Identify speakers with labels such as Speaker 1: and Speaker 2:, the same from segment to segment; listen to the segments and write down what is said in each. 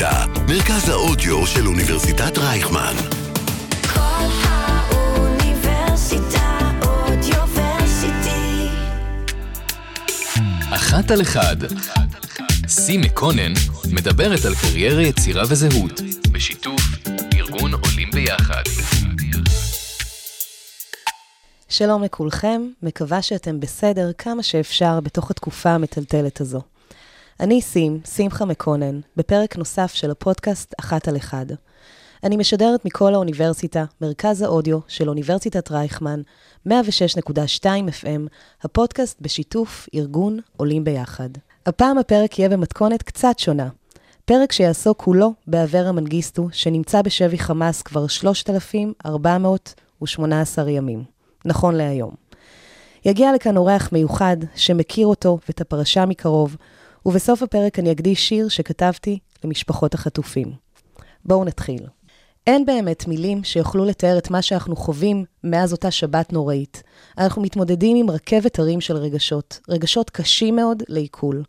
Speaker 1: אוניברסיטה, מרכז האודיו של אוניברסיטת רייכמן.
Speaker 2: כל האוניברסיטה אודיוורסיטי.
Speaker 3: אחת על אחד. סי מקונן מדברת על קריירה, יצירה וזהות, בשיתוף ארגון עולים ביחד.
Speaker 4: שלום לכולכם, מקווה שאתם בסדר כמה שאפשר בתוך התקופה המטלטלת הזו. אני סים, שמחה מקונן, בפרק נוסף של הפודקאסט אחת על אחד. אני משדרת מכל האוניברסיטה, מרכז האודיו של אוניברסיטת רייכמן, 106.2 FM, הפודקאסט בשיתוף ארגון עולים ביחד. הפעם הפרק יהיה במתכונת קצת שונה. פרק שיעסוק כולו באברה מנגיסטו, שנמצא בשבי חמאס כבר 3,418 ימים. נכון להיום. יגיע לכאן אורח מיוחד שמכיר אותו ואת הפרשה מקרוב, ובסוף הפרק אני אקדיש שיר שכתבתי למשפחות החטופים. בואו נתחיל. אין באמת מילים שיוכלו לתאר את מה שאנחנו חווים מאז אותה שבת נוראית. אנחנו מתמודדים עם רכבת הרים של רגשות, רגשות קשים מאוד לעיכול.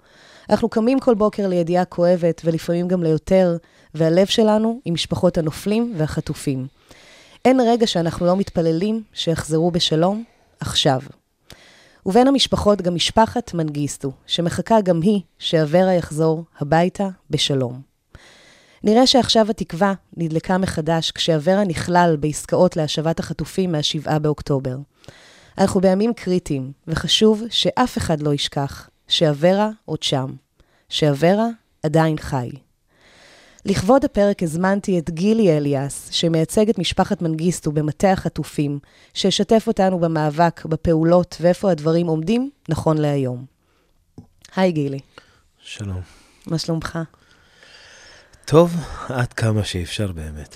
Speaker 4: אנחנו קמים כל בוקר לידיעה כואבת, ולפעמים גם ליותר, והלב שלנו עם משפחות הנופלים והחטופים. אין רגע שאנחנו לא מתפללים שיחזרו בשלום, עכשיו. ובין המשפחות גם משפחת מנגיסטו, שמחכה גם היא שאברה יחזור הביתה בשלום. נראה שעכשיו התקווה נדלקה מחדש כשאברה נכלל בעסקאות להשבת החטופים מה-7 באוקטובר. אנחנו בימים קריטיים, וחשוב שאף אחד לא ישכח שאברה עוד שם, שאברה עדיין חי. לכבוד הפרק הזמנתי את גילי אליאס, שמייצג את משפחת מנגיסטו במטה החטופים, שישתף אותנו במאבק, בפעולות ואיפה הדברים עומדים נכון להיום. היי גילי,
Speaker 5: שלום.
Speaker 4: מה שלומך?
Speaker 5: טוב, עד כמה שאפשר באמת.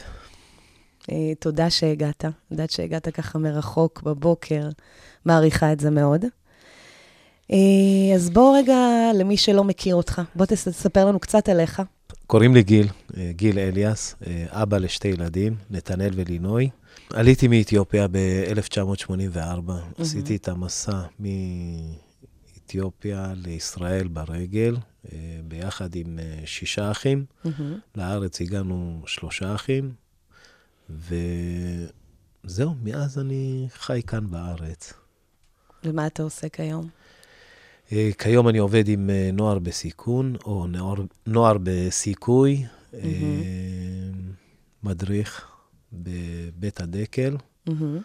Speaker 4: אה, תודה שהגעת. יודעת שהגעת ככה מרחוק בבוקר, מעריכה את זה מאוד. אה, אז בוא רגע, למי שלא מכיר אותך, בוא תס- תספר לנו קצת עליך.
Speaker 5: קוראים לי גיל, אה, גיל אליאס, אה, אבא לשתי ילדים, נתנאל ולינוי. עליתי מאתיופיה ב-1984, עשיתי את המסע מאתיופיה לישראל ברגל, אה, ביחד עם שישה אחים.
Speaker 4: מהמם.
Speaker 5: לארץ הגענו שלושה אחים, וזהו, מאז אני חי כאן בארץ.
Speaker 4: ומה אתה עושה כיום?
Speaker 5: אה, כיום אני עובד עם אה, נוער בסיכון, או נוער, נוער בסיכוי, אה, מדריך בבית הדקל,
Speaker 4: מהמם.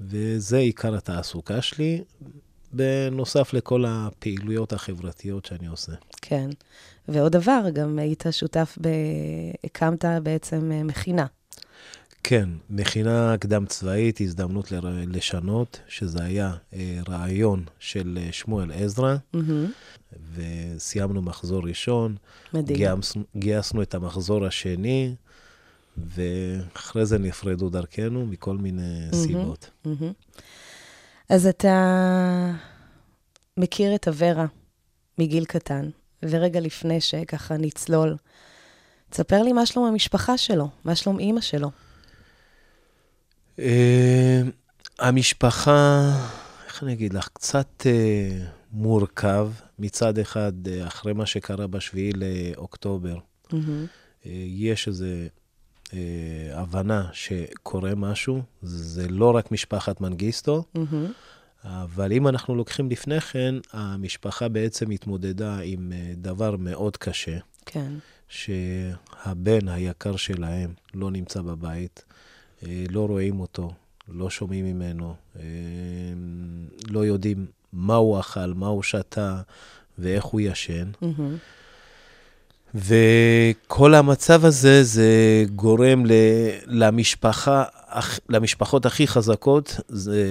Speaker 5: וזה עיקר התעסוקה שלי, בנוסף לכל הפעילויות החברתיות שאני עושה.
Speaker 4: כן. ועוד דבר, גם היית שותף ב... הקמת בעצם מכינה.
Speaker 5: כן, מכינה קדם צבאית, הזדמנות ל- לשנות, שזה היה אה, רעיון של אה, שמואל עזרא. וסיימנו מחזור ראשון,
Speaker 4: מדהים.
Speaker 5: גייסנו, גייסנו את המחזור השני, ואחרי זה נפרדו דרכנו מכל מיני סיבות.
Speaker 4: אז אתה מכיר את אברה מגיל קטן, ורגע לפני שככה נצלול, תספר לי מה שלום המשפחה שלו, מה שלום אימא שלו.
Speaker 5: אה, המשפחה, איך אני אגיד לך, קצת אה, מורכב. מצד אחד, אה, אחרי מה שקרה בשביעי לאוקטובר. אה, יש איזו הבנה שקורה משהו, זה לא רק משפחת מנגיסטו,
Speaker 4: מהמם.
Speaker 5: אבל אם אנחנו לוקחים לפני כן, המשפחה בעצם התמודדה עם דבר מאוד קשה,
Speaker 4: כן.
Speaker 5: שהבן היקר שלהם לא נמצא בבית, לא רואים אותו, לא שומעים ממנו, אה, לא יודעים מה הוא אכל, מה הוא שתה ואיך הוא ישן.
Speaker 4: מהמם.
Speaker 5: וכל המצב הזה, זה גורם ל, למשפחה, למשפחות הכי חזקות, זה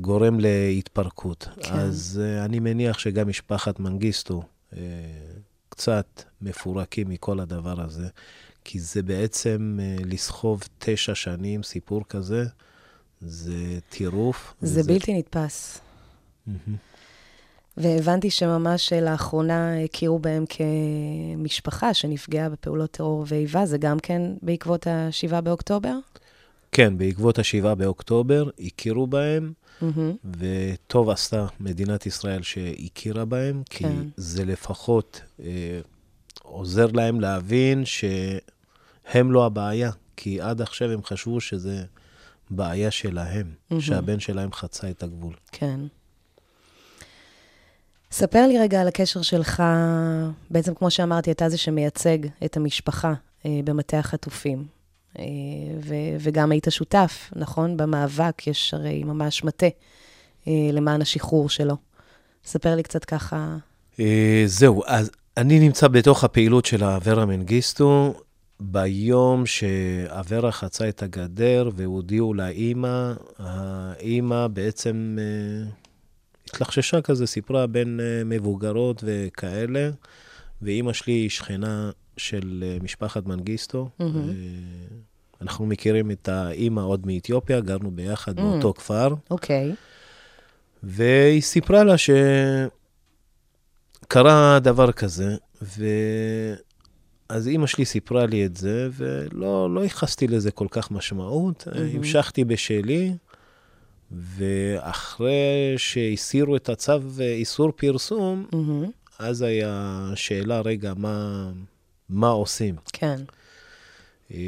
Speaker 5: גורם להתפרקות.
Speaker 4: כן.
Speaker 5: אז uh, אני מניח שגם משפחת מנגיסטו קצת מפורקים מכל הדבר הזה, כי זה בעצם uh, לסחוב תשע שנים, סיפור כזה, זה טירוף.
Speaker 4: זה
Speaker 5: וזה-
Speaker 4: בלתי נתפס. והבנתי שממש לאחרונה הכירו בהם כמשפחה שנפגעה בפעולות טרור ואיבה, זה גם כן בעקבות ה-7 באוקטובר?
Speaker 5: כן, בעקבות ה-7 באוקטובר הכירו בהם,
Speaker 4: מהמם.
Speaker 5: וטוב עשתה מדינת ישראל שהכירה בהם, כי
Speaker 4: כן.
Speaker 5: זה לפחות אה, עוזר להם להבין שהם לא הבעיה, כי עד עכשיו הם חשבו שזה בעיה שלהם, שהבן שלהם חצה את הגבול.
Speaker 4: כן. ספר לי רגע על הקשר שלך, בעצם כמו שאמרתי, אתה זה שמייצג את המשפחה אה, במטה החטופים. אה, ו- וגם היית שותף, נכון? במאבק יש הרי ממש מטה אה, למען השחרור שלו. ספר לי קצת ככה.
Speaker 5: אה, זהו, אז אני נמצא בתוך הפעילות של אברה מנגיסטו. ביום שאברה חצה את הגדר והודיעו לאימא, האימא בעצם אה, התלחששה כזה, סיפרה בין אה, מבוגרות וכאלה, ואימא שלי היא שכנה של אה, משפחת מנגיסטו. אה, אנחנו מכירים את האימא עוד מאתיופיה, גרנו ביחד
Speaker 4: Mm.
Speaker 5: באותו כפר.
Speaker 4: אוקיי.
Speaker 5: והיא סיפרה לה שקרה דבר כזה, ו... אז אימא שלי סיפרה לי את זה, ולא לא ייחסתי לזה כל כך משמעות.
Speaker 4: מהמם.
Speaker 5: המשכתי בשלי, ואחרי שהסירו את הצו איסור פרסום,
Speaker 4: מהמם.
Speaker 5: אז היה שאלה, רגע, מה, מה עושים?
Speaker 4: כן.
Speaker 5: אה,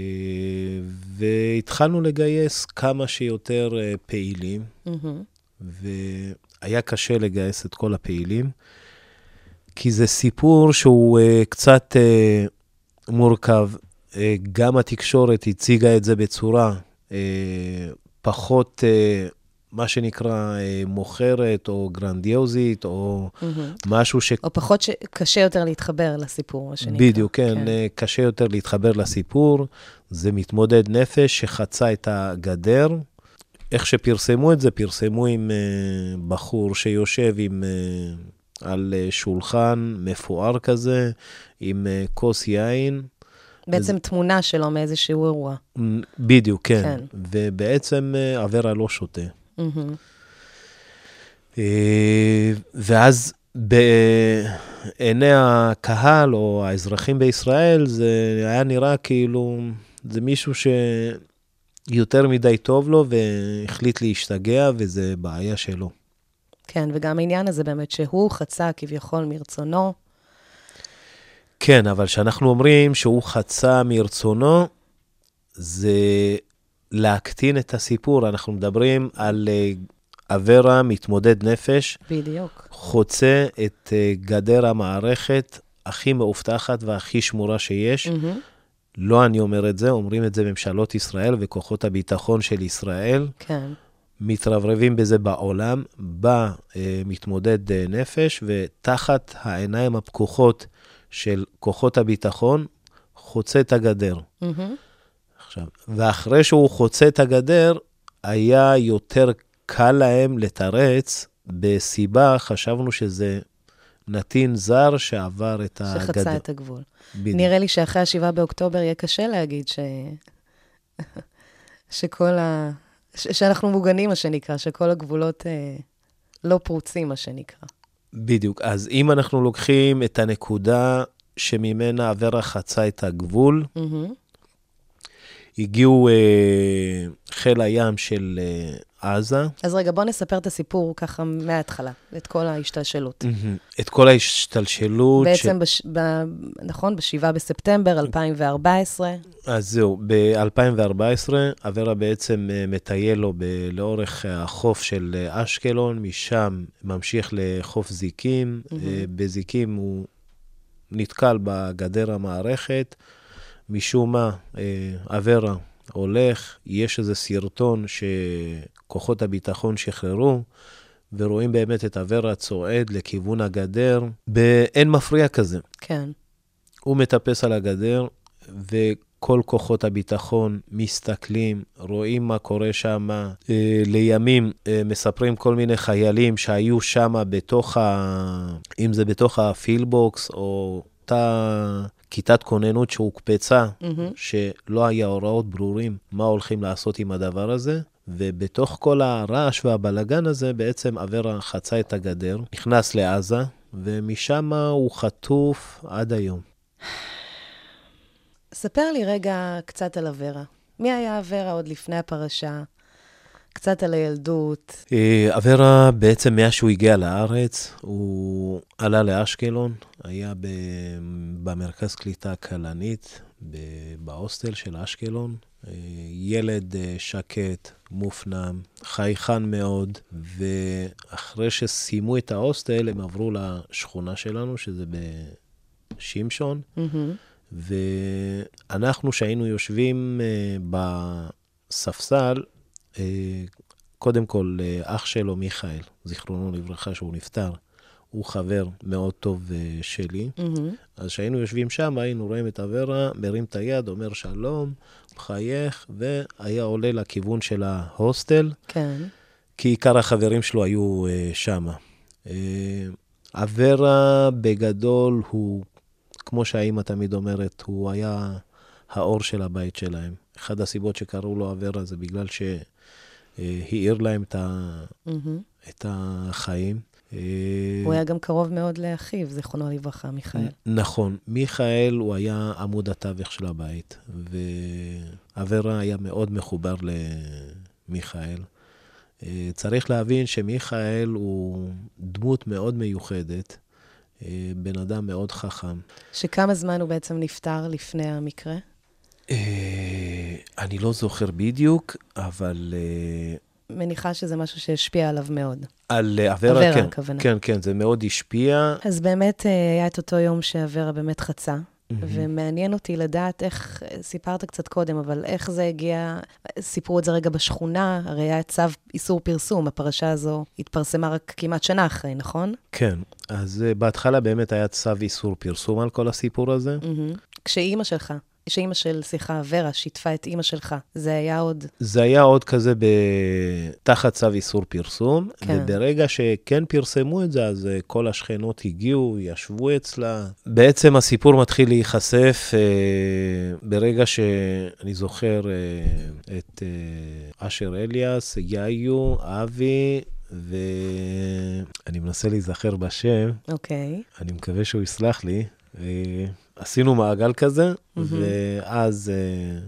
Speaker 5: והתחלנו לגייס כמה שיותר אה, פעילים.
Speaker 4: מהמם.
Speaker 5: והיה קשה לגייס את כל הפעילים, כי זה סיפור שהוא uh, קצת uh, מורכב. Uh, גם התקשורת הציגה את זה בצורה uh, פחות, uh, מה שנקרא, uh, מוכרת או גרנדיוזית, או
Speaker 4: מהמם.
Speaker 5: משהו ש...
Speaker 4: או פחות שקשה יותר להתחבר לסיפור, מה שנקרא.
Speaker 5: בדיוק, כן, כן. קשה יותר להתחבר לסיפור. זה מתמודד נפש שחצה את הגדר. איך שפרסמו את זה, פרסמו עם uh, בחור שיושב עם, uh, על uh, שולחן מפואר כזה, עם uh, כוס יין.
Speaker 4: בעצם תמונה שלו מאיזשהו אירוע.
Speaker 5: בדיוק, כן.
Speaker 4: כן.
Speaker 5: ובעצם אברה לא שותה. אה, ואז בעיני הקהל או האזרחים בישראל, זה היה נראה כאילו, זה מישהו שיותר מדי טוב לו והחליט להשתגע, וזה בעיה שלו.
Speaker 4: כן, וגם העניין הזה באמת שהוא חצה כביכול מרצונו.
Speaker 5: כן, אבל כשאנחנו אומרים שהוא חצה מרצונו, זה להקטין את הסיפור. אנחנו מדברים על אה, אברה מתמודד נפש,
Speaker 4: בדיוק.
Speaker 5: חוצה את אה, גדר המערכת הכי מאובטחת והכי שמורה שיש.
Speaker 4: מהמם.
Speaker 5: לא אני אומר את זה, אומרים את זה ממשלות ישראל וכוחות הביטחון של ישראל.
Speaker 4: כן.
Speaker 5: מתרברבים בזה בעולם, בא אה, מתמודד אה, נפש, ותחת העיניים הפקוחות של כוחות הביטחון, חוצה את הגדר.
Speaker 4: מהמם.
Speaker 5: עכשיו, ואחרי שהוא חוצה את הגדר, היה יותר קל להם לתרץ בסיבה, חשבנו שזה נתין זר שעבר את הגדר.
Speaker 4: שחצה את הגבול.
Speaker 5: בדיוק.
Speaker 4: נראה לי שאחרי ה-7 באוקטובר יהיה קשה להגיד ש... שכל ה... ש... שאנחנו מוגנים, מה שנקרא, שכל הגבולות אה, לא פרוצים, מה שנקרא.
Speaker 5: בדיוק. אז אם אנחנו לוקחים את הנקודה שממנה אברה חצה את הגבול,
Speaker 4: מהמם.
Speaker 5: הגיעו אה, חיל הים של אה, עזה,
Speaker 4: אז רגע, בוא נספר את הסיפור ככה מההתחלה, את כל ההשתלשלות.
Speaker 5: את כל ההשתלשלות.
Speaker 4: בעצם, בש... ב... נכון, ב-7 בספטמבר 2014,
Speaker 5: אז זהו, ב-2014 אברה בעצם אה, מטייל לו ב- לאורך החוף של אה, אשקלון, משם ממשיך לחוף זיקים. אה, בזיקים הוא נתקל בגדר המערכת. משום מה, אברה הולך, יש איזה סרטון שכוחות הביטחון שחררו, ורואים באמת את אברה צועד לכיוון הגדר, באין מפריע כזה.
Speaker 4: כן.
Speaker 5: הוא מטפס על הגדר, וכל כוחות הביטחון מסתכלים, רואים מה קורה שם. אה, לימים אה, מספרים כל מיני חיילים שהיו שם בתוך ה... אם זה בתוך הפילבוקס, או אותה כיתת כוננות שהוקפצה,
Speaker 4: מהמם.
Speaker 5: שלא היה הוראות ברורים מה הולכים לעשות עם הדבר הזה. ובתוך כל הרעש והבלגן הזה, בעצם אברה חצה את הגדר, נכנס לעזה, ומשם הוא חטוף עד היום.
Speaker 4: ספר לי רגע קצת על אברה. מי היה אברה עוד לפני הפרשה? קצת על הילדות.
Speaker 5: אה, אברה, בעצם מאז שהוא הגיע לארץ, הוא עלה לאשקלון, היה ב... במרכז קליטה כלנית, ב... בהוסטל של אשקלון. אה, ילד אה, שקט, מופנם, חייכן מאוד, ואחרי שסיימו את ההוסטל, הם עברו לשכונה שלנו, שזה בשמשון.
Speaker 4: מהמם.
Speaker 5: ואנחנו, שהיינו יושבים בספסל, קודם כל, אה, אח שלו, מיכאל, זיכרונו לברכה, שהוא נפטר, הוא חבר מאוד טוב אה, שלי.
Speaker 4: מהמם.
Speaker 5: אז כשהיינו יושבים שם, היינו רואים את אברה, מרים את היד, אומר שלום, מחייך, והיה עולה לכיוון של ההוסטל,
Speaker 4: כן.
Speaker 5: כי עיקר החברים שלו היו אה, שם. אה, אברה, בגדול, הוא, כמו שהאימא תמיד אומרת, הוא היה האור של הבית שלהם. אחת הסיבות שקראו לו אברה זה בגלל שהאיר להם את, ה,
Speaker 4: מהמם.
Speaker 5: את החיים. אה,
Speaker 4: הוא היה גם קרוב מאוד לאחיו, זיכרונו לברכה, מיכאל.
Speaker 5: נכון, מיכאל הוא היה עמוד התווך של הבית, ואברה היה מאוד מחובר למיכאל. אה, צריך להבין שמיכאל הוא דמות מאוד מיוחדת, אה, בן אדם מאוד חכם.
Speaker 4: שכמה זמן הוא בעצם נפטר לפני המקרה?
Speaker 5: אה, אני לא זוכר בדיוק, אבל אה,
Speaker 4: מניחה שזה משהו שהשפיע עליו מאוד.
Speaker 5: על אה, אברה,
Speaker 4: אברה,
Speaker 5: כן,
Speaker 4: הכוונה.
Speaker 5: כן, כן, זה מאוד השפיע.
Speaker 4: אז באמת היה את אותו יום שאברה באמת חצה, ומעניין אותי לדעת איך, סיפרת קצת קודם, אבל איך זה הגיע, סיפרו את זה רגע בשכונה, הרי היה צו איסור פרסום, הפרשה הזו התפרסמה רק כמעט שנה אחרי, נכון?
Speaker 5: כן, אז בהתחלה באמת היה צו איסור פרסום על כל הסיפור הזה.
Speaker 4: מהמם. כשאימא שלך, כשאימא של, סליחה, ורה, שיתפה את אימא שלך, זה היה עוד...
Speaker 5: זה היה עוד כזה ב... תחת צו איסור פרסום,
Speaker 4: כן.
Speaker 5: וברגע שכן פרסמו את זה, אז אה, כל השכנות הגיעו, ישבו אצלה. בעצם הסיפור מתחיל להיחשף אה, ברגע שאני זוכר אה, את אה, אשר אליאס, יאיו, אבי, ואני מנסה להיזכר בשם,
Speaker 4: אוקיי.
Speaker 5: אני מקווה שהוא יסלח לי. עשינו מעגל כזה, ואז אה,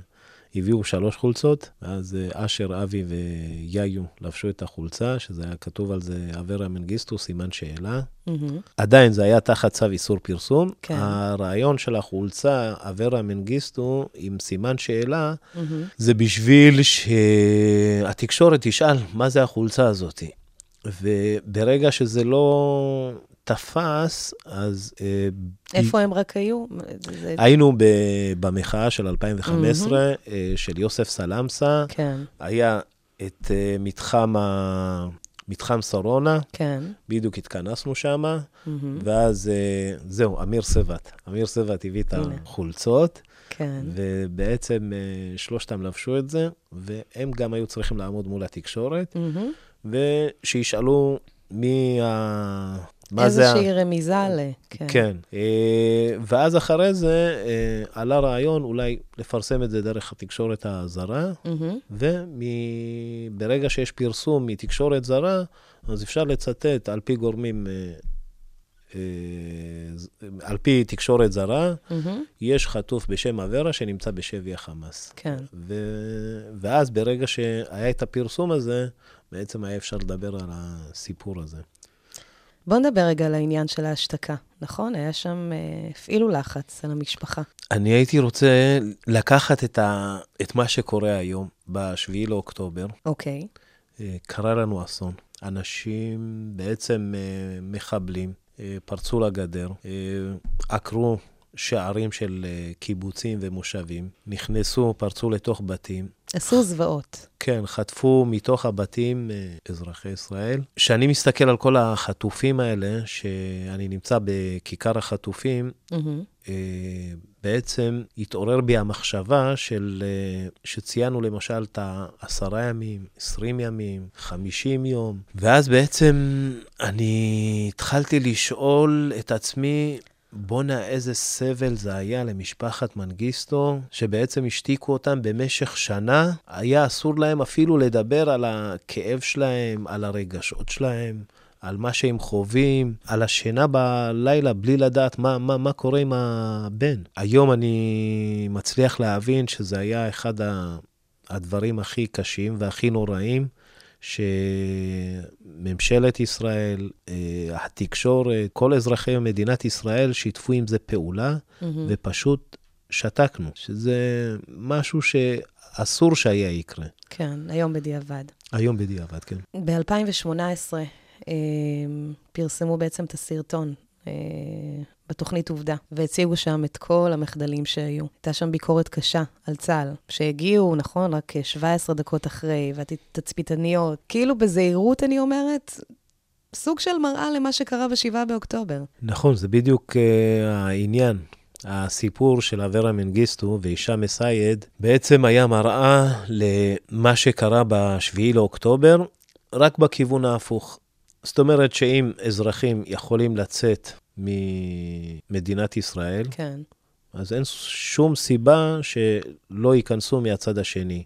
Speaker 5: הביאו שלוש חולצות, ואז אה, אשר, אבי ויאיו לבשו את החולצה, שזה היה כתוב על זה אברה מנגיסטו, סימן שאלה.
Speaker 4: מהמם.
Speaker 5: עדיין זה היה תחת צו איסור פרסום.
Speaker 4: כן.
Speaker 5: הרעיון של החולצה, אברה מנגיסטו, עם סימן שאלה,
Speaker 4: מהמם.
Speaker 5: זה בשביל שהתקשורת תשאל מה זה החולצה הזאת. וברגע שזה לא תפס, אז... אה,
Speaker 4: איפה הם רק היו?
Speaker 5: היינו במחאה של 2015, אה, של יוסף סלמסה.
Speaker 4: כן,
Speaker 5: היה את אה, מתחם, ה... מתחם שרונה,
Speaker 4: כן.
Speaker 5: בדיוק התכנסנו שם,
Speaker 4: מהמם.
Speaker 5: ואז זהו, אמיר סבט. אמיר סבט הביא את. החולצות,
Speaker 4: כן.
Speaker 5: ובעצם שלושתם לבשו את זה, והם גם היו צריכים לעמוד מול התקשורת,
Speaker 4: מהמם.
Speaker 5: ושישאלו מי ה... מה זה.
Speaker 4: איזושהי רמיזה ל... כן.
Speaker 5: כן. אה, ואז אחרי זה אה, עלה רעיון אולי לפרסם את זה דרך התקשורת הזרה,
Speaker 4: מהמם.
Speaker 5: וברגע שיש פרסום מתקשורת זרה, אז אפשר לצטט על פי גורמים, אה, על פי תקשורת זרה,
Speaker 4: מהמם.
Speaker 5: יש חטוף בשם אברה שנמצא בשבי החמאס.
Speaker 4: כן.
Speaker 5: ו... ואז ברגע שהיה את הפרסום הזה, בעצם היה אפשר לדבר על הסיפור הזה.
Speaker 4: בוא נדבר רגע על העניין של ההשתקה, נכון? היה שם, אה, הפעילו לחץ על המשפחה.
Speaker 5: אני הייתי רוצה לקחת את, ה... את מה שקורה היום, ב-7 לאוקטובר.
Speaker 4: אוקיי.
Speaker 5: אה, קרה לנו אסון. אנשים, בעצם אה, מחבלים, פרצו לגדר, עקרו שערים של אה, קיבוצים ומושבים, נכנסו, פרצו לתוך בתים.
Speaker 4: עשו זוועות.
Speaker 5: כן, חטפו מתוך הבתים אה, אזרחי ישראל. כשאני מסתכל על כל החטופים האלה, שאני נמצא בכיכר החטופים. אה, בעצם התעורר בי המחשבה של, שציינו למשל את העשרה ימים, עשרים ימים, חמישים יום, ואז בעצם אני התחלתי לשאול את עצמי, בואנה, איזה סבל זה היה למשפחת מנגיסטו, שבעצם השתיקו אותם במשך שנה. היה אסור להם אפילו לדבר על הכאב שלהם, על הרגשות שלהם. על מה שהם חווים, על השינה בלילה בלי לדעת מה, מה, מה קורה עם הבן. היום אני מצליח להבין שזה היה אחד הדברים הכי קשים והכי נוראים, שממשלת ישראל, אה, התקשורת, כל אזרחי מדינת ישראל שיתפו עם זה פעולה, ופשוט שתקנו, שזה משהו שאסור שהיה יקרה.
Speaker 4: כן, היום בדיעבד.
Speaker 5: היום בדיעבד, כן.
Speaker 4: ב-2018 אה, פרסמו בעצם את הסרטון אה, בתוכנית עובדה, והציגו שם את כל המחדלים שהיו. הייתה שם ביקורת קשה על צה"ל, שהגיעו, נכון, רק 17 דקות אחרי, והתצפיתניות, כאילו בזהירות, אני אומרת, סוג של מראה למה שקרה ב-7 באוקטובר.
Speaker 5: נכון, זה בדיוק uh, העניין. הסיפור של אברה מנגיסטו והישאם א-סייד בעצם היה מראה למה שקרה ב-7 לאוקטובר, רק בכיוון ההפוך. זאת אומרת שאם אזרחים יכולים לצאת ממדינת ישראל,
Speaker 4: כן.
Speaker 5: אז אין שום סיבה שלא ייכנסו מהצד השני.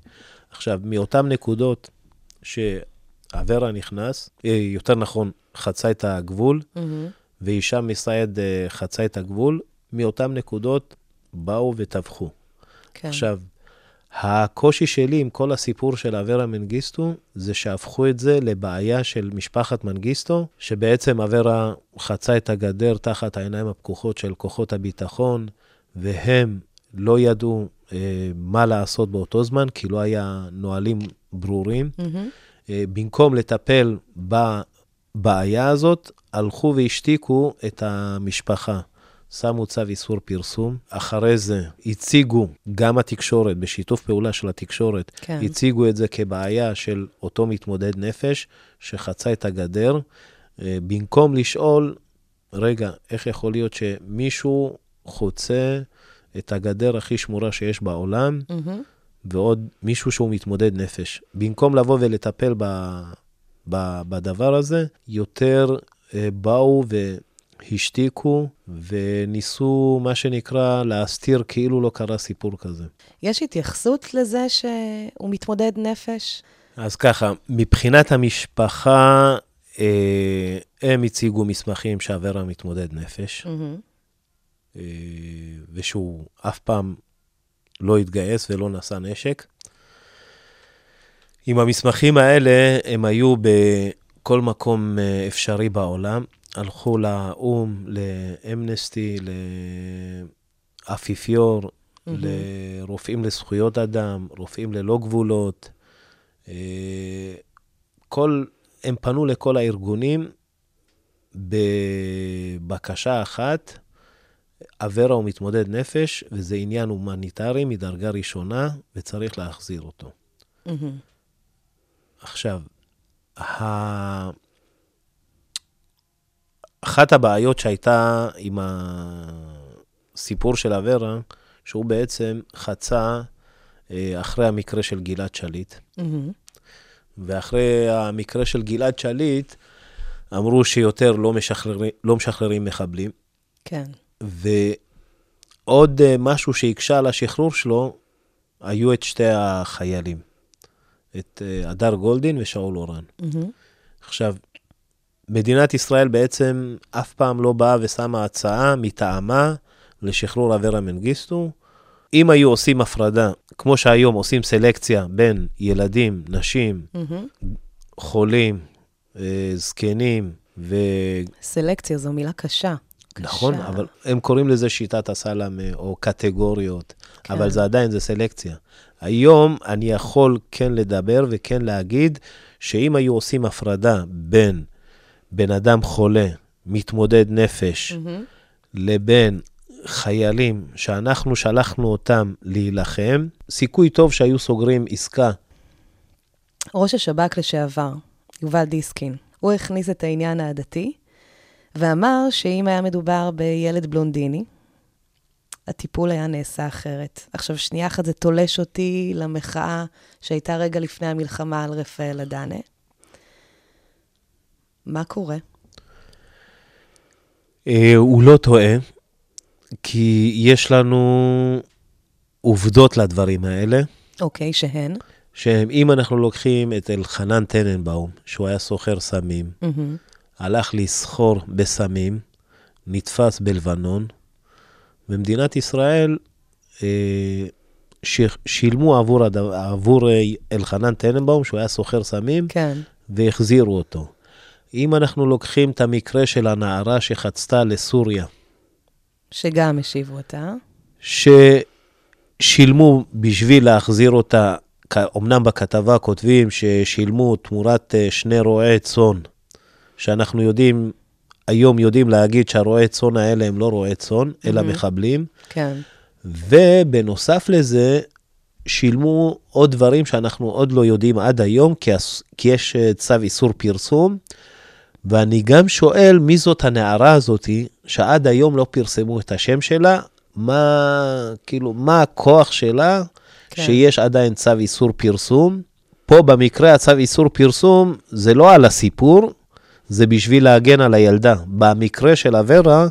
Speaker 5: עכשיו, מאותן נקודות שאברה נכנס, אה, יותר נכון, חצה את הגבול,
Speaker 4: מהמם.
Speaker 5: והישאם מסייד אה, חצה את הגבול, מאותן נקודות באו וטבחו.
Speaker 4: כן.
Speaker 5: עכשיו, הקושי שלי עם כל הסיפור של אברה מנגיסטו, זה שהפכו את זה לבעיה של משפחת מנגיסטו, שבעצם אברה חצה את הגדר תחת העיניים הפקוחות של כוחות הביטחון, והם לא ידעו אה, מה לעשות באותו זמן, כי לא היה נהלים ברורים.
Speaker 4: מהמם.
Speaker 5: אה, במקום לטפל בבעיה הזאת, הלכו והשתיקו את המשפחה. שמו צו איסור פרסום. אחרי זה הציגו, גם התקשורת, בשיתוף פעולה של התקשורת,
Speaker 4: כן.
Speaker 5: הציגו את זה כבעיה של אותו מתמודד נפש שחצה את הגדר, אה, במקום לשאול, רגע, איך יכול להיות שמישהו חוצה את הגדר הכי שמורה שיש בעולם,
Speaker 4: מהמם.
Speaker 5: ועוד מישהו שהוא מתמודד נפש. במקום לבוא ולטפל ב, ב, בדבר הזה, יותר אה, באו והשתיקו וניסו, מה שנקרא, להסתיר כאילו לא קרה סיפור כזה.
Speaker 4: יש התייחסות לזה שהוא מתמודד נפש?
Speaker 5: אז ככה, מבחינת המשפחה, אה, הם הציגו מסמכים שאברה מתמודד נפש,
Speaker 4: מהמם.
Speaker 5: אה, ושהוא אף פעם לא התגייס ולא נשא נשק. עם המסמכים האלה, הם היו בכל מקום אה, אפשרי בעולם. הלכו לאו"ם, לאמנסטי, לאפיפיור, לרופאים לזכויות אדם, רופאים ללא גבולות. אה, כל, הם פנו לכל הארגונים בבקשה אחת, אברה הוא מתמודד נפש, וזה עניין הומניטרי מדרגה ראשונה, וצריך להחזיר אותו.
Speaker 4: מהמם.
Speaker 5: עכשיו, ה... אחת הבעיות שהייתה עם הסיפור של אברה, שהוא בעצם חצה אה, אחרי המקרה של גלעד שליט,
Speaker 4: מהמם.
Speaker 5: ואחרי המקרה של גלעד שליט, אמרו שיותר לא משחררים, לא משחררים מחבלים.
Speaker 4: כן.
Speaker 5: ועוד אה, משהו שהקשה על השחרור שלו, היו את שתי החיילים, את אה, הדר גולדין ושאול אורן.
Speaker 4: מהמם.
Speaker 5: עכשיו, מדינת ישראל בעצם אף פעם לא באה ושמה הצעה מטעמה לשחרור אברה מנגיסטו. אם היו עושים הפרדה, כמו שהיום עושים סלקציה בין ילדים, נשים,
Speaker 4: מהמם.
Speaker 5: חולים, אה, זקנים, ו...
Speaker 4: סלקציה זו מילה קשה.
Speaker 5: נכון,
Speaker 4: קשה.
Speaker 5: אבל הם קוראים לזה שיטת הסלאם אה, או קטגוריות,
Speaker 4: כן.
Speaker 5: אבל זה עדיין, זה סלקציה. היום אני יכול כן לדבר וכן להגיד שאם היו עושים הפרדה בין בן אדם חולה, מתמודד נפש,
Speaker 4: מהמם.
Speaker 5: לבין חיילים שאנחנו שלחנו אותם להילחם, סיכוי טוב שהיו סוגרים עסקה.
Speaker 4: ראש השב"כ לשעבר, יובל דיסקין, הוא הכניס את העניין העדתי, ואמר שאם היה מדובר בילד בלונדיני, הטיפול היה נעשה אחרת. עכשיו, שנייה אחת זה תולש אותי למחאה שהייתה רגע לפני המלחמה על רפאל אדנה. מה קורה?
Speaker 5: אה, הוא לא טועה, כי יש לנו עובדות לדברים האלה.
Speaker 4: אוקיי, שהן?
Speaker 5: שאם אנחנו לוקחים את אלחנן טננבאום, שהוא היה סוחר סמים,
Speaker 4: מהמם.
Speaker 5: הלך לסחור בסמים, נתפס בלבנון, ומדינת ישראל אה, ששילמו עבור. עבור אה, אלחנן טננבאום, שהוא היה סוחר סמים,
Speaker 4: כן.
Speaker 5: והחזירו אותו. אם אנחנו לוקחים את המקרה של הנערה שחצתה לסוריה,
Speaker 4: שגם השיבו אותה.
Speaker 5: ששילמו בשביל להחזיר אותה, אמנם בכתבה כותבים ששילמו תמורת אה, שני רועי צאן, שאנחנו יודעים, היום יודעים להגיד שהרועי צאן האלה הם לא רועי צאן, אלא מחבלים,
Speaker 4: כן.
Speaker 5: ובנוסף לזה, שילמו עוד דברים שאנחנו עוד לא יודעים עד היום, כי יש אה, צו איסור פרסום, ואני גם שואל מי זאת הנערה הזאתי, שעד היום לא פרסמו את השם שלה, מה, כאילו, מה הכוח שלה, כן. שיש עדיין צו איסור פרסום. פה במקרה הצו איסור פרסום זה לא על הסיפור, זה בשביל להגן על הילדה. במקרה של אברה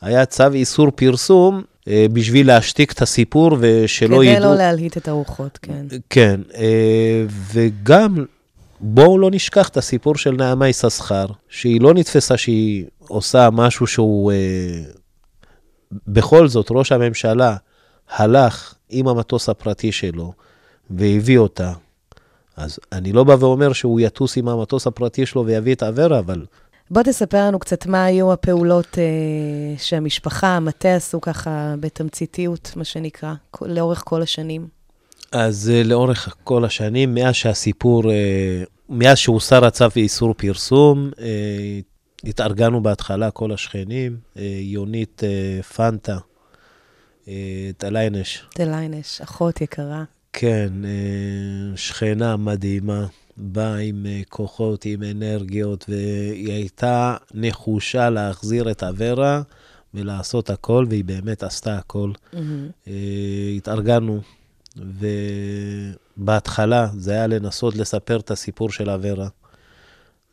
Speaker 5: היה צו איסור פרסום אה, בשביל להשתיק את הסיפור ושלא
Speaker 4: כדי
Speaker 5: ידעו.
Speaker 4: לא להלהיט את הרוחות, כן.
Speaker 5: כן, אה, וגם בואו לא נשכח את הסיפור של נעמה יששכר, שהיא לא נתפסה שהיא עושה משהו שהוא... אה, בכל זאת, ראש הממשלה הלך עם המטוס הפרטי שלו והביא אותה. אז אני לא בא ואומר שהוא יטוס עם המטוס הפרטי שלו ויביא את אברה, אבל
Speaker 4: בוא תספר לנו קצת מה היו הפעולות אה, שהמשפחה, המטה עשו ככה בתמציתיות, מה שנקרא, לאורך כל השנים.
Speaker 5: אז אה, לאורך כל השנים, מאז שהסיפור, אה, מאז שהוסר הצו איסור פרסום, אה, התארגנו בהתחלה כל השכנים, יונית פנטה, טליינש,
Speaker 4: תליינש, אחות יקרה.
Speaker 5: כן, שכנה מדהימה, באה עם כוחות, עם אנרגיות, והיא הייתה נחושה להחזיר את אברה ולעשות הכל, והיא באמת עשתה הכל. אה, התארגנו, ובהתחלה זה היה לנסות לספר את הסיפור של אברה.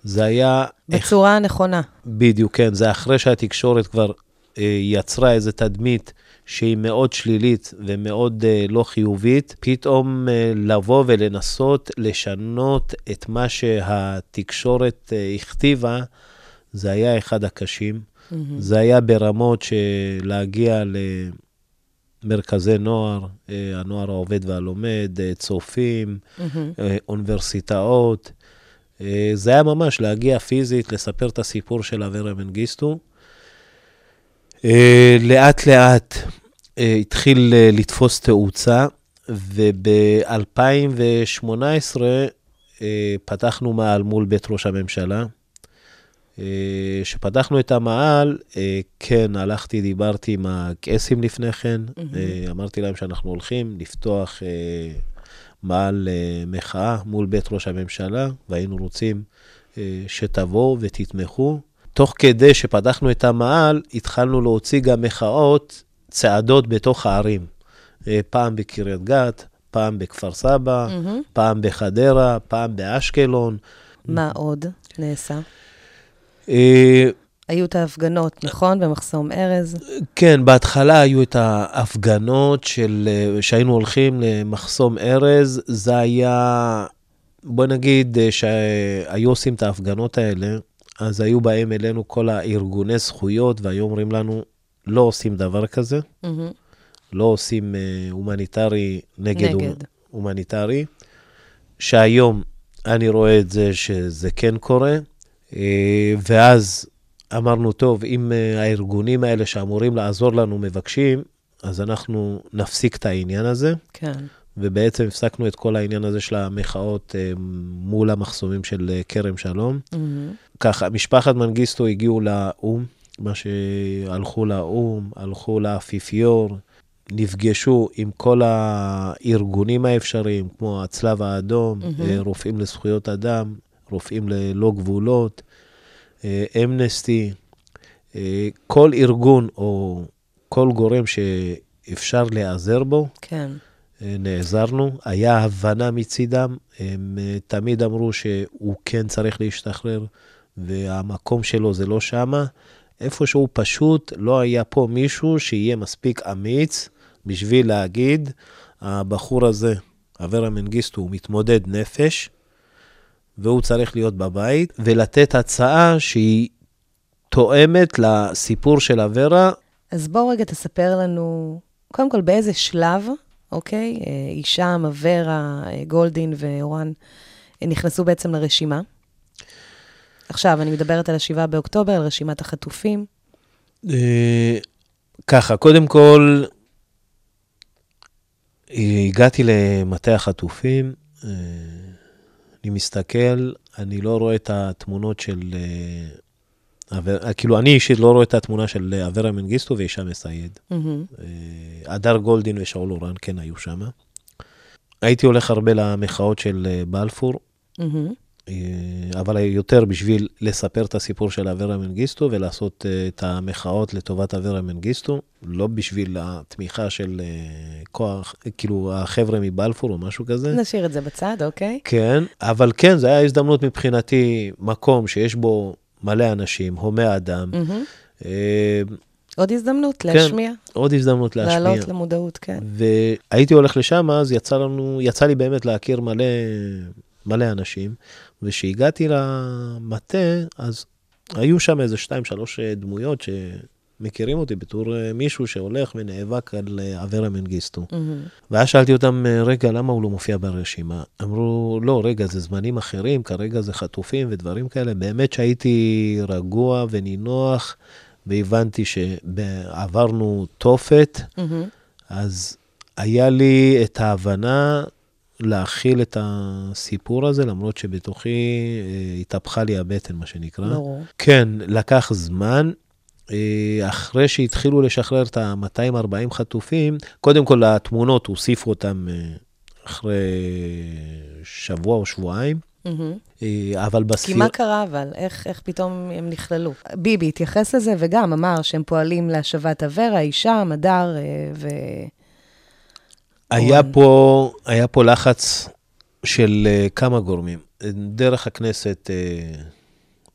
Speaker 5: זה היה,
Speaker 4: בצורה הנכונה.
Speaker 5: בדיוק, כן, זה אחרי שהתקשורת כבר אה, יצרה איזו תדמית שהיא מאוד שלילית ומאוד אה, לא חיובית, פתאום אה, לבוא ולנסות לשנות את מה שהתקשורת אה, הכתיבה, זה היה אחד הקשים. זה היה ברמות של להגיע למרכזי נוער, אה, הנוער העובד והלומד, אה, צופים, אה, אוניברסיטאות. זה היה ממש להגיע פיזית, לספר את הסיפור של אברה מנגיסטו. לאט לאט אה, התחיל לתפוס תאוצה, וב-2018 אה, פתחנו מאהל מול בית ראש הממשלה. כשפתחנו את המאהל, אה, כן, הלכתי, דיברתי עם הקייסים לפני כן, אה, אמרתי להם שאנחנו הולכים לפתוח אה, אה, מחאה מול בית ראש הממשלה, והיינו רוצים אה, שתבואו ותתמכו. תוך כדי שפתחנו את המאהל, התחלנו להוציא גם מחאות, צעדות בתוך הערים. אה, פעם בקריית גת, פעם בכפר סבא, פעם בחדרה, פעם באשקלון.
Speaker 4: מה עוד נעשה?
Speaker 5: אה,
Speaker 4: היו את ההפגנות, נכון? במחסום ארז.
Speaker 5: כן, בהתחלה היו את ההפגנות של, אה, שהיינו הולכים למחסום ארז, זה היה, בוא נגיד אה, שהיו עושים את ההפגנות האלה, אז היו באים אלינו כל הארגוני זכויות והיו אומרים לנו, לא עושים דבר כזה,
Speaker 4: מהמם.
Speaker 5: לא עושים אה, הומניטרי נגד,
Speaker 4: נגד.
Speaker 5: הומ- הומניטרי, שהיום אני רואה את זה שזה כן קורה, ואז אמרנו, טוב, אם אה, הארגונים האלה שאמורים לעזור לנו מבקשים, אז אנחנו נפסיק את העניין הזה,
Speaker 4: כן.
Speaker 5: ובעצם הפסקנו את כל העניין הזה של המחאות אה, מול המחסומים של אה, כרם שלום.
Speaker 4: מהמם.
Speaker 5: ככה, משפחת מנגיסטו הגיעו לאו"ם, מה שהלכו לאו"ם, הלכו לאפיפיור, נפגשו עם כל הארגונים האפשריים, כמו הצלב האדום, אה, רופאים לזכויות אדם, רופאים ללא גבולות, אה, אמנסטי, אה, כל ארגון או כל גורם שאפשר להיעזר בו,
Speaker 4: כן.
Speaker 5: אה, נעזרנו, היה הבנה מצידם, הם תמיד אמרו שהוא כן צריך להשתחרר, והמקום שלו זה לא שמה. איפשהו פשוט לא היה פה מישהו שיהיה מספיק אמיץ בשביל להגיד, הבחור הזה, אברה מנגיסטו, הוא מתמודד נפש, והוא צריך להיות בבית, ולתת הצעה שהיא תואמת לסיפור של אברה.
Speaker 4: אז בואו רגע תספר לנו, קודם כל, באיזה שלב, אוקיי? אה, הישאם, אברה, אה, גולדין ואורן אה, נכנסו בעצם לרשימה. עכשיו, אני מדברת על ה-7 באוקטובר, על רשימת החטופים.
Speaker 5: אה, ככה, קודם כל, אה, הגעתי למטה החטופים, אה, אני מסתכל, אני לא רואה את התמונות של... אה, אה, כאילו, אני אישית לא רואה את התמונה של אה, אברה מנגיסטו והישאם א-סייד. אה, הדר גולדין ושאול אורן כן היו שם. הייתי הולך הרבה למחאות של בלפור,
Speaker 4: מהמם.
Speaker 5: אה, אבל יותר בשביל לספר את הסיפור של אברה מנגיסטו ולעשות אה, את המחאות לטובת אברה מנגיסטו, לא בשביל התמיכה של אה, כוח, כאילו החבר'ה מבלפור או משהו כזה.
Speaker 4: נשאיר את זה בצד, אוקיי?
Speaker 5: כן, אבל כן, זו הייתה הזדמנות מבחינתי, מקום שיש בו מלא אנשים, הומי אדם. אה,
Speaker 4: עוד הזדמנות להשמיע,
Speaker 5: עוד הזדמנות להשמיע.
Speaker 4: לעלות למודעות, כן.
Speaker 5: והייתי הולך לשם, אז יצא לנו, יצא לי באמת להכיר מלא, מלא אנשים. וכשהגעתי למטה, אז היו שם איזה שתיים, שלוש אה, דמויות שמכירים אותי בתור אה, מישהו שהולך ונאבק על אה, אברה מנגיסטו.
Speaker 4: מהמם.
Speaker 5: ואז שאלתי אותם, רגע, למה הוא לא מופיע ברשימה? אמרו, לא, רגע, זה זמנים אחרים, כרגע זה חטופים ודברים כאלה. באמת שהייתי רגוע ונינוח, והבנתי שעברנו תופת,
Speaker 4: מהמם.
Speaker 5: אז היה לי את ההבנה להכיל את הסיפור הזה, למרות שבתוכי אה, התהפכה לי הבטן, מה שנקרא.
Speaker 4: ברור.
Speaker 5: כן, לקח זמן. אה, אחרי שהתחילו לשחרר את ה-240 חטופים, קודם כל התמונות, הוסיפו אותם אה, אחרי שבוע או שבועיים, אבל
Speaker 4: כי
Speaker 5: בספיר...
Speaker 4: מה קרה אבל? איך, איך פתאום הם נכללו? ביבי התייחס לזה וגם אמר שהם פועלים להשבת אברה, אישה, מדר ו...
Speaker 5: היה. פה, היה פה לחץ של uh, כמה גורמים. דרך הכנסת uh,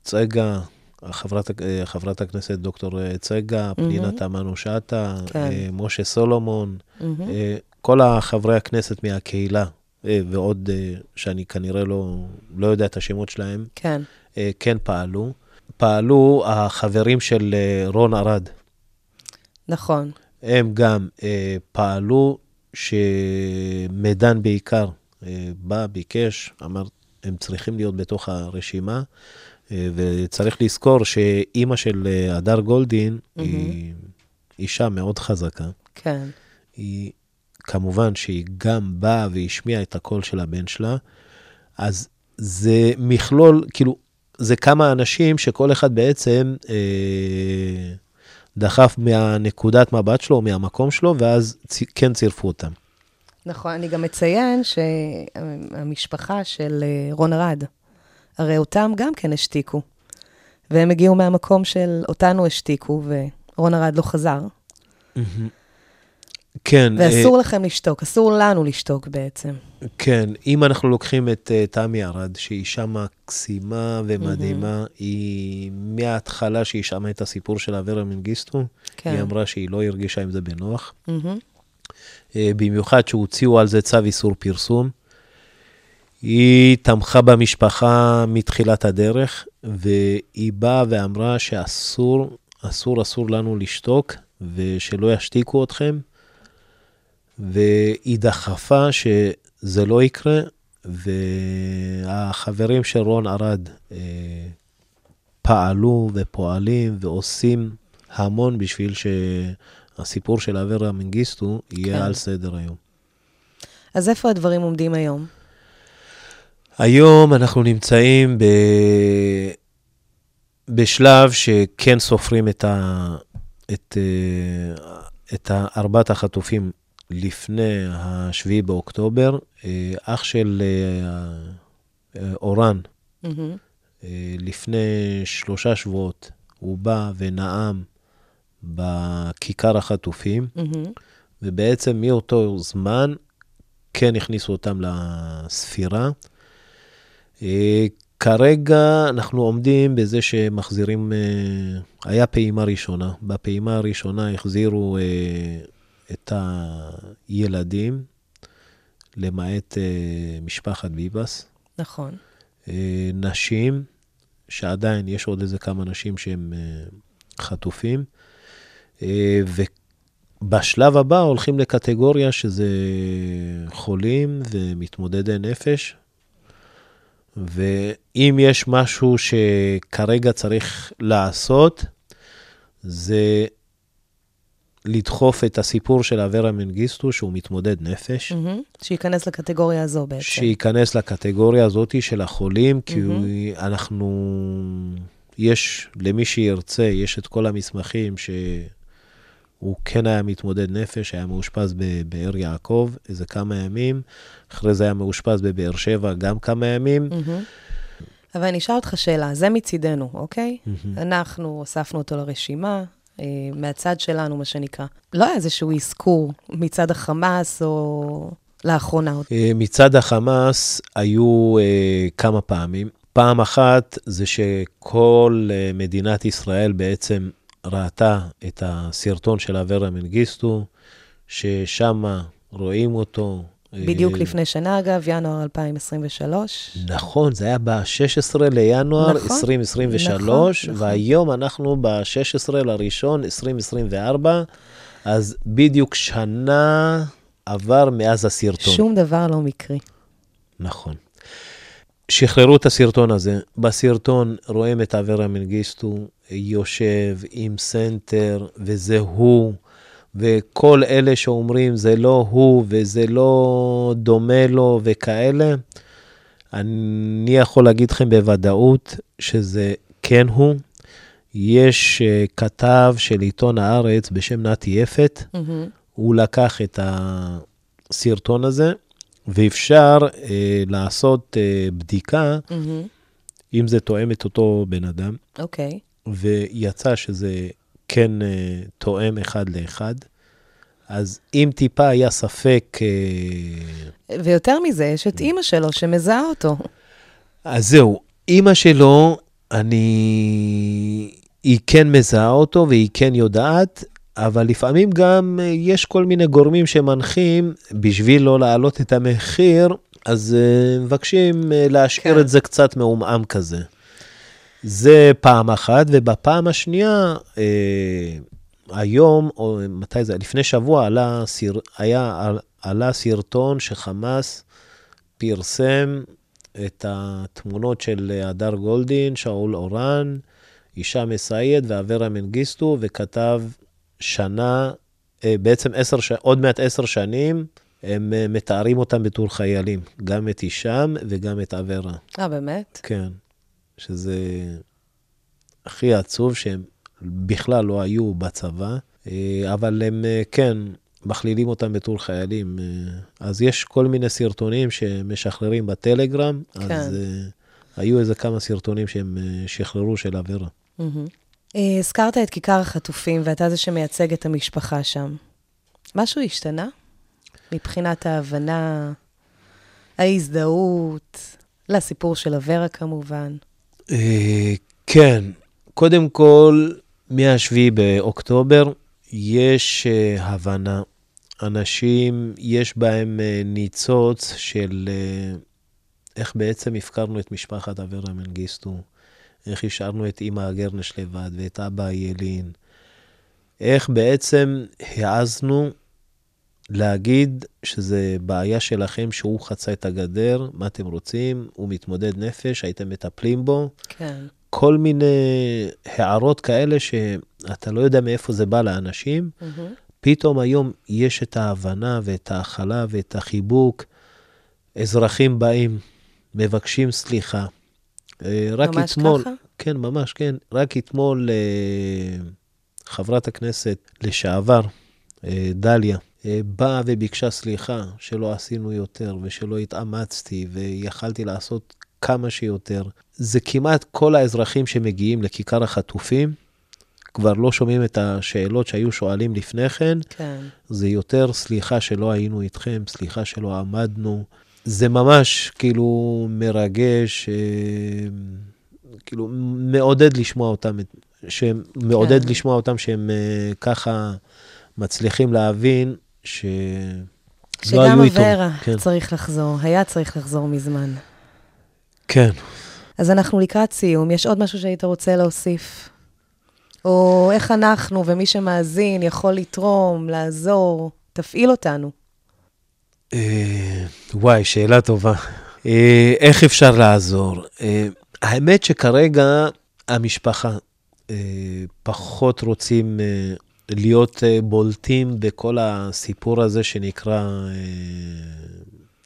Speaker 5: צגה, חברת, uh, חברת הכנסת דוקטור אה, צגה, פנינה תמנו שטה,
Speaker 4: כן.
Speaker 5: משה סולומון, uh, כל החברי הכנסת מהקהילה, ועוד שאני כנראה לא, לא יודע את השמות שלהם,
Speaker 4: כן,
Speaker 5: כן פעלו. פעלו החברים של רון ארד.
Speaker 4: נכון.
Speaker 5: הם גם אה, פעלו שמדן בעיקר אה, בא, ביקש, אמר, הם צריכים להיות בתוך הרשימה, אה, וצריך לזכור שאימא של אה, הדר גולדין היא אישה מאוד חזקה.
Speaker 4: כן,
Speaker 5: היא, כמובן שהיא גם באה והשמיעה את הקול של הבן שלה, אז זה מכלול, כאילו, זה כמה אנשים שכל אחד בעצם אה, דחף מהנקודת מבט שלו, מהמקום שלו, ואז צ, כן צירפו אותם.
Speaker 4: נכון. אני גם אציין שהמשפחה של אה, רון ארד, הרי אותם גם כן השתיקו. והם הגיעו מהמקום של אותנו השתיקו, ורון ארד לא חזר.
Speaker 5: כן,
Speaker 4: ואסור לכם לשתוק, אסור לנו לשתוק בעצם.
Speaker 5: אה, כן, אם אנחנו לוקחים את uh, תמי ארד, שהיא אישה מקסימה ומדהימה, היא מההתחלה שהיא שמעה את הסיפור של אברה מנגיסטו,
Speaker 4: כן.
Speaker 5: היא אמרה שהיא לא הרגישה עם זה בנוח.
Speaker 4: מהמם.
Speaker 5: אה, במיוחד שהוציאו על זה צו איסור פרסום. היא תמכה במשפחה מתחילת הדרך, והיא באה ואמרה שאסור, אסור, אסור לנו לשתוק, ושלא ישתיקו אתכם. והיא דחפה שזה לא יקרה, והחברים של רון ארד אה, פעלו ופועלים ועושים המון בשביל שהסיפור של אברה מנגיסטו יהיה
Speaker 4: כן.
Speaker 5: על סדר היום.
Speaker 4: אז איפה הדברים עומדים היום?
Speaker 5: היום אנחנו נמצאים ב... בשלב שכן סופרים את, ה... את, אה, את ארבעת החטופים לפני ה-7 באוקטובר. אה, אח של אה, אה, אורן. אה, לפני שלושה שבועות, הוא בא ונאם בכיכר החטופים,
Speaker 4: מהמם.
Speaker 5: ובעצם מאותו זמן כן הכניסו אותם לספירה. כרגע אנחנו עומדים בזה שמחזירים, היה פעימה ראשונה. בפעימה הראשונה החזירו את הילדים, למעט אה, משפחת ביבס.
Speaker 4: נכון.
Speaker 5: אה, נשים, שעדיין יש עוד איזה כמה נשים שהם אה, חטופים, אה, בשלב הבא הולכים לקטגוריה שזה חולים ומתמודדי נפש, ואם יש משהו שכרגע צריך לעשות, זה לדחוף את הסיפור של אברה מנגיסטו, שהוא מתמודד נפש,
Speaker 4: מהמם. שייכנס לקטגוריה הזו בעצם.
Speaker 5: שייכנס לקטגוריה הזאת של החולים, כי. הוא- אנחנו, יש, למי שירצה, יש את כל המסמכים שהוא כן היה מתמודד נפש, היה מאושפז בבאר יעקב איזה כמה ימים, אחרי זה היה מאושפז בבאר שבע גם כמה ימים.
Speaker 4: מהמם. אבל אני אשאל אותך שאלה, זה מצידנו, אוקיי? אנחנו הוספנו אותו לרשימה, מהצד שלנו, מה שנקרא. לא היה איזשהו אזכור מצד החמאס או לאחרונה.
Speaker 5: אה, מצד החמאס היו אה, כמה פעמים. פעם אחת זה שכל אה, מדינת ישראל בעצם ראתה את הסרטון של אברה מנגיסטו, ששם רואים אותו. אה,
Speaker 4: בדיוק לפני שנה, אגב, ינואר 2023.
Speaker 5: נכון, זה היה ב-16 לינואר
Speaker 4: נכון,
Speaker 5: 2023,
Speaker 4: נכון, נכון.
Speaker 5: והיום אנחנו ב-16 לראשון 2024, אז בדיוק שנה עבר מאז הסרטון.
Speaker 4: שום דבר לא מקרי.
Speaker 5: נכון. שחררו את הסרטון הזה. בסרטון רואים את אברה מנגיסטו יושב עם סנטר, וזה הוא, וכל אלה שאומרים זה לא הוא וזה לא דומה לו וכאלה, אני יכול להגיד לכם בוודאות שזה כן הוא. יש אה, כתב של עיתון הארץ בשם נתי יפת,
Speaker 4: מהמם.
Speaker 5: הוא לקח את הסרטון הזה, ואפשר אה, לעשות אה, בדיקה
Speaker 4: מהמם.
Speaker 5: אם זה תואם את אותו בן אדם,
Speaker 4: אוקיי.
Speaker 5: ויצא שזה כן אה, תואם אחד לאחד. אז אם טיפה היה ספק, אה,
Speaker 4: ויותר מזה, יש את אימא שלו שמזהה אותו.
Speaker 5: אז זהו, אימא שלו, אני... היא כן מזהה אותו והיא כן יודעת, אבל לפעמים גם אה, יש כל מיני גורמים שמנחים, בשביל לא להעלות את המחיר, אז מבקשים להשאיר
Speaker 4: כן.
Speaker 5: את זה קצת מעומעם כזה. זה פעם אחת, ובפעם השנייה, אה, היום, או מתי זה? לפני שבוע עלה, סיר, היה, עלה סרטון שחמאס פרסם את התמונות של הדר גולדין, שאול אורן, הישאם א-סייד ואברה מנגיסטו, וכתב שנה, אה, בעצם עשר, ש... עוד מעט עשר שנים, הם אה, מתארים אותם בתור חיילים, גם את הישאם וגם את אברה.
Speaker 4: אה, באמת?
Speaker 5: כן, שזה הכי עצוב שהם בכלל לא היו בצבא, אה, אבל הם אה, כן מכלילים אותם בתור חיילים. אה, אז יש כל מיני סרטונים שמשחררים בטלגרם,
Speaker 4: כן.
Speaker 5: אז היו איזה כמה סרטונים שהם שחררו של אברה.
Speaker 4: הזכרת את כיכר החטופים, ואתה זה שמייצג את המשפחה שם. משהו השתנה? מבחינת ההבנה, ההזדהות, לסיפור של אברה כמובן.
Speaker 5: אה, כן, קודם כל, מ-7 באוקטובר יש אה, הבנה. אנשים, יש בהם אה, ניצוץ של איך בעצם הפקרנו את משפחת אברה מנגיסטו, איך השארנו את אימא הגרנש לבד ואת אבא ילין, איך בעצם העזנו להגיד שזה בעיה שלכם שהוא חצה את הגדר, מה אתם רוצים, הוא מתמודד נפש, הייתם מטפלים בו.
Speaker 4: כן.
Speaker 5: כל מיני הערות כאלה שאתה לא יודע מאיפה זה בא לאנשים.
Speaker 4: מהמם.
Speaker 5: פתאום היום יש את ההבנה ואת ההכלה ואת החיבוק. אזרחים באים, מבקשים סליחה. אה, רק
Speaker 4: ממש
Speaker 5: אתמול,
Speaker 4: ככה?
Speaker 5: כן, ממש כן. רק אתמול אה, חברת הכנסת לשעבר, אה, דליה, באה וביקשה סליחה שלא עשינו יותר ושלא התאמצתי ויכלתי לעשות כמה שיותר. זה כמעט כל האזרחים שמגיעים לכיכר החטופים, כבר לא שומעים את השאלות שהיו שואלים לפני כן,
Speaker 4: כן.
Speaker 5: זה יותר סליחה שלא היינו איתכם, סליחה שלא עמדנו. זה ממש כאילו מרגש, אה, כאילו מעודד לשמוע אותם, שהם, מעודד
Speaker 4: כן.
Speaker 5: לשמוע אותם שהם אה, ככה מצליחים להבין ש... לא
Speaker 4: שגם
Speaker 5: איתו.
Speaker 4: אברה
Speaker 5: כן.
Speaker 4: צריך לחזור, היה צריך לחזור מזמן.
Speaker 5: כן.
Speaker 4: אז אנחנו לקראת סיום. יש עוד משהו שהיית רוצה להוסיף? או איך אנחנו ומי שמאזין יכול לתרום, לעזור, תפעיל אותנו.
Speaker 5: אה, וואי, שאלה טובה. אה, איך אפשר לעזור? אה, האמת שכרגע המשפחה אה, פחות רוצים אה, להיות אה, בולטים בכל הסיפור הזה שנקרא אה,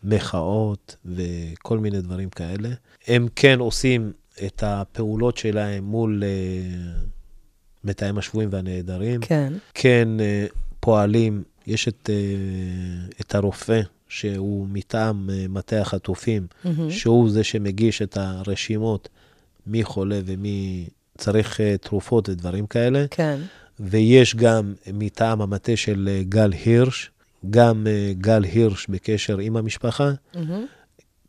Speaker 5: מחאות וכל מיני דברים כאלה. הם כן עושים את הפעולות שלהם מול אה, מתאם השבויים והנעדרים.
Speaker 4: כן.
Speaker 5: כן פועלים, יש את, את הרופא שהוא מטעם מטה החטופים,
Speaker 4: מהמם.
Speaker 5: שהוא זה שמגיש את הרשימות מי חולה ומי צריך תרופות ודברים כאלה.
Speaker 4: כן.
Speaker 5: ויש גם מטעם המטה של אה, גל הירש, גם אה, גל הירש בקשר עם המשפחה.
Speaker 4: מהמם.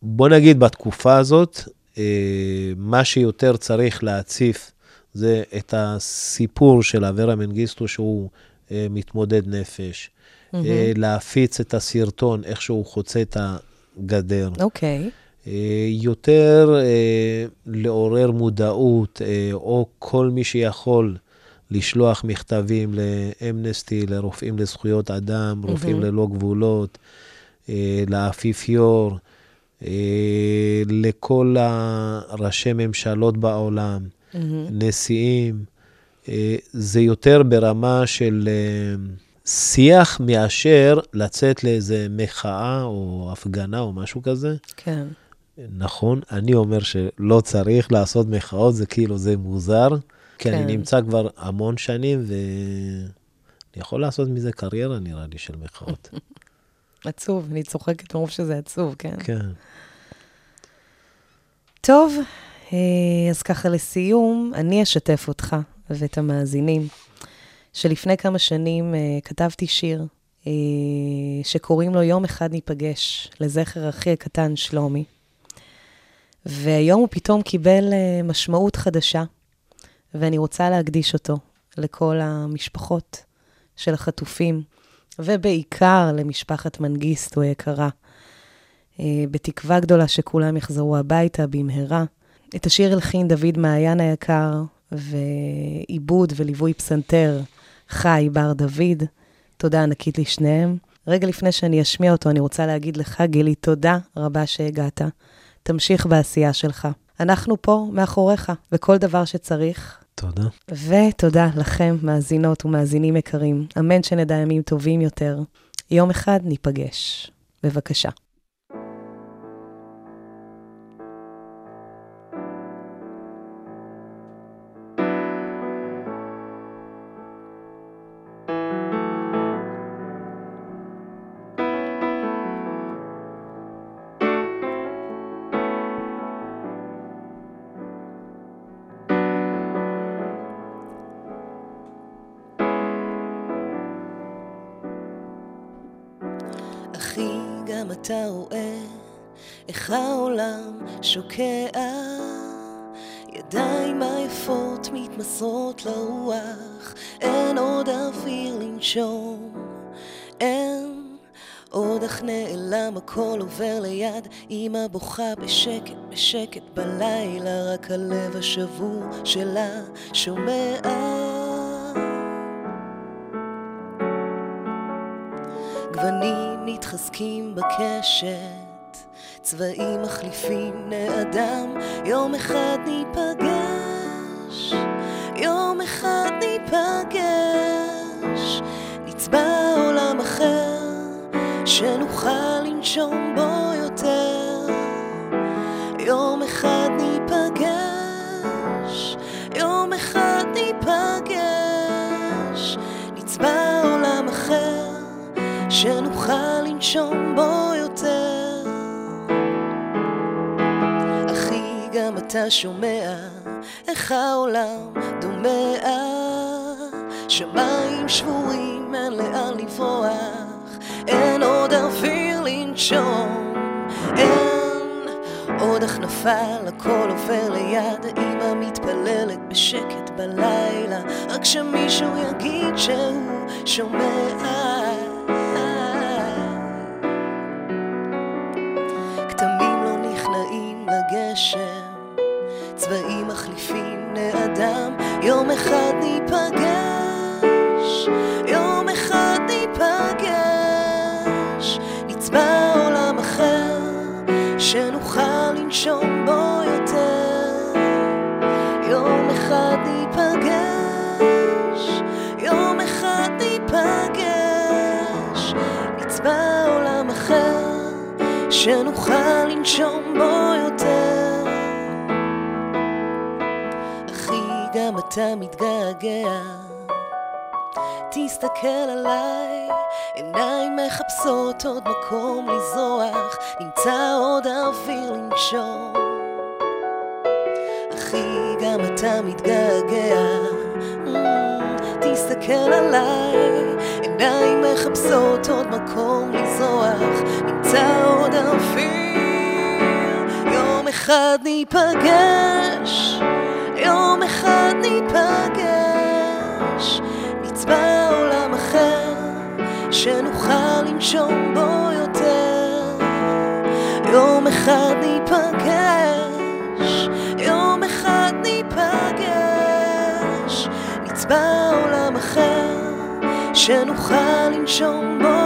Speaker 5: בוא נגיד בתקופה הזאת, אה, מה שיותר צריך להציף זה את הסיפור של אברה מנגיסטו שהוא אה, מתמודד נפש. אה, להפיץ את הסרטון, איך שהוא חוצה את הגדר.
Speaker 4: אוקיי.
Speaker 5: אה, יותר אה, לעורר מודעות, אה, או כל מי שיכול לשלוח מכתבים לאמנסטי, לרופאים לזכויות אדם, רופאים ללא גבולות, אה, לאפיפיור, אה, לכל הראשי ממשלות בעולם, נשיאים. אה, זה יותר ברמה של אה, שיח מאשר לצאת לאיזה מחאה או הפגנה או משהו כזה.
Speaker 4: כן.
Speaker 5: נכון, אני אומר שלא צריך לעשות מחאות, זה כאילו, זה מוזר, כי
Speaker 4: כן.
Speaker 5: אני נמצא כבר המון שנים, ואני יכול לעשות מזה קריירה, נראה לי, של מחאות.
Speaker 4: עצוב, אני צוחקת מרוב שזה עצוב, כן.
Speaker 5: כן.
Speaker 4: טוב, אה, אז ככה לסיום, אני אשתף אותך ואת המאזינים, שלפני כמה שנים אה, כתבתי שיר אה, שקוראים לו יום אחד ניפגש, לזכר אחי הקטן שלומי. והיום הוא פתאום קיבל משמעות חדשה, ואני רוצה להקדיש אותו לכל המשפחות של החטופים, ובעיקר למשפחת מנגיסטו היקרה. אה, בתקווה גדולה שכולם יחזרו הביתה במהרה. את השיר הלחין דוד מעיין היקר, ועיבוד וליווי פסנתר חי בר דוד. תודה ענקית לשניהם. רגע לפני שאני אשמיע אותו, אני רוצה להגיד לך, גילי, תודה רבה שהגעת. תמשיך בעשייה שלך. אנחנו פה מאחוריך, וכל דבר שצריך.
Speaker 5: תודה.
Speaker 4: ותודה לכם, מאזינות ומאזינים יקרים. אמן שנדע ימים טובים יותר. יום אחד ניפגש. בבקשה. שוקע. ידיים עייפות מתמסרות לרוח, אין עוד אוויר לנשום. אין עוד אך נעלם, הכל עובר ליד, אמא בוכה בשקט בשקט בלילה, רק הלב השבור שלה שומע. גוונים מתחזקים בקשת, צבעים מחליפים בני אדם, יום אחד ניפגש, יום אחד ניפגש, נצבע עולם אחר, שנוכל לנשום בו יותר. יום אחד ניפגש, יום אחד ניפגש, נצבע עולם אחר. שנוכל לנשום בו אתה שומע איך העולם דומע. שמיים שבורים, אין לאן לברוח, אין עוד אוויר לנשום. אין עוד אך נפל, הכל עובר ליד, אמא מתפללת בשקט בלילה, רק שמישהו יגיד שהוא שומע. שנוכל לנשום בו יותר. אחי, גם אתה מתגעגע. תסתכל עליי, עיניים מחפשות עוד מקום לזרוח, נמצא עוד אוויר לנשום. אחי, גם אתה מתגעגע. Mm, תסתכל עליי, עיניים מחפשות עוד מקום לזרוח, נמצא עוד אוויר. יום אחד ניפגש, יום אחד ניפגש, נצבע עולם אחר, שנוכל לנשום בו יותר. יום אחד ניפגש, יום אחד ניפגש, נצבע עולם אחר, שנוכל לנשום בו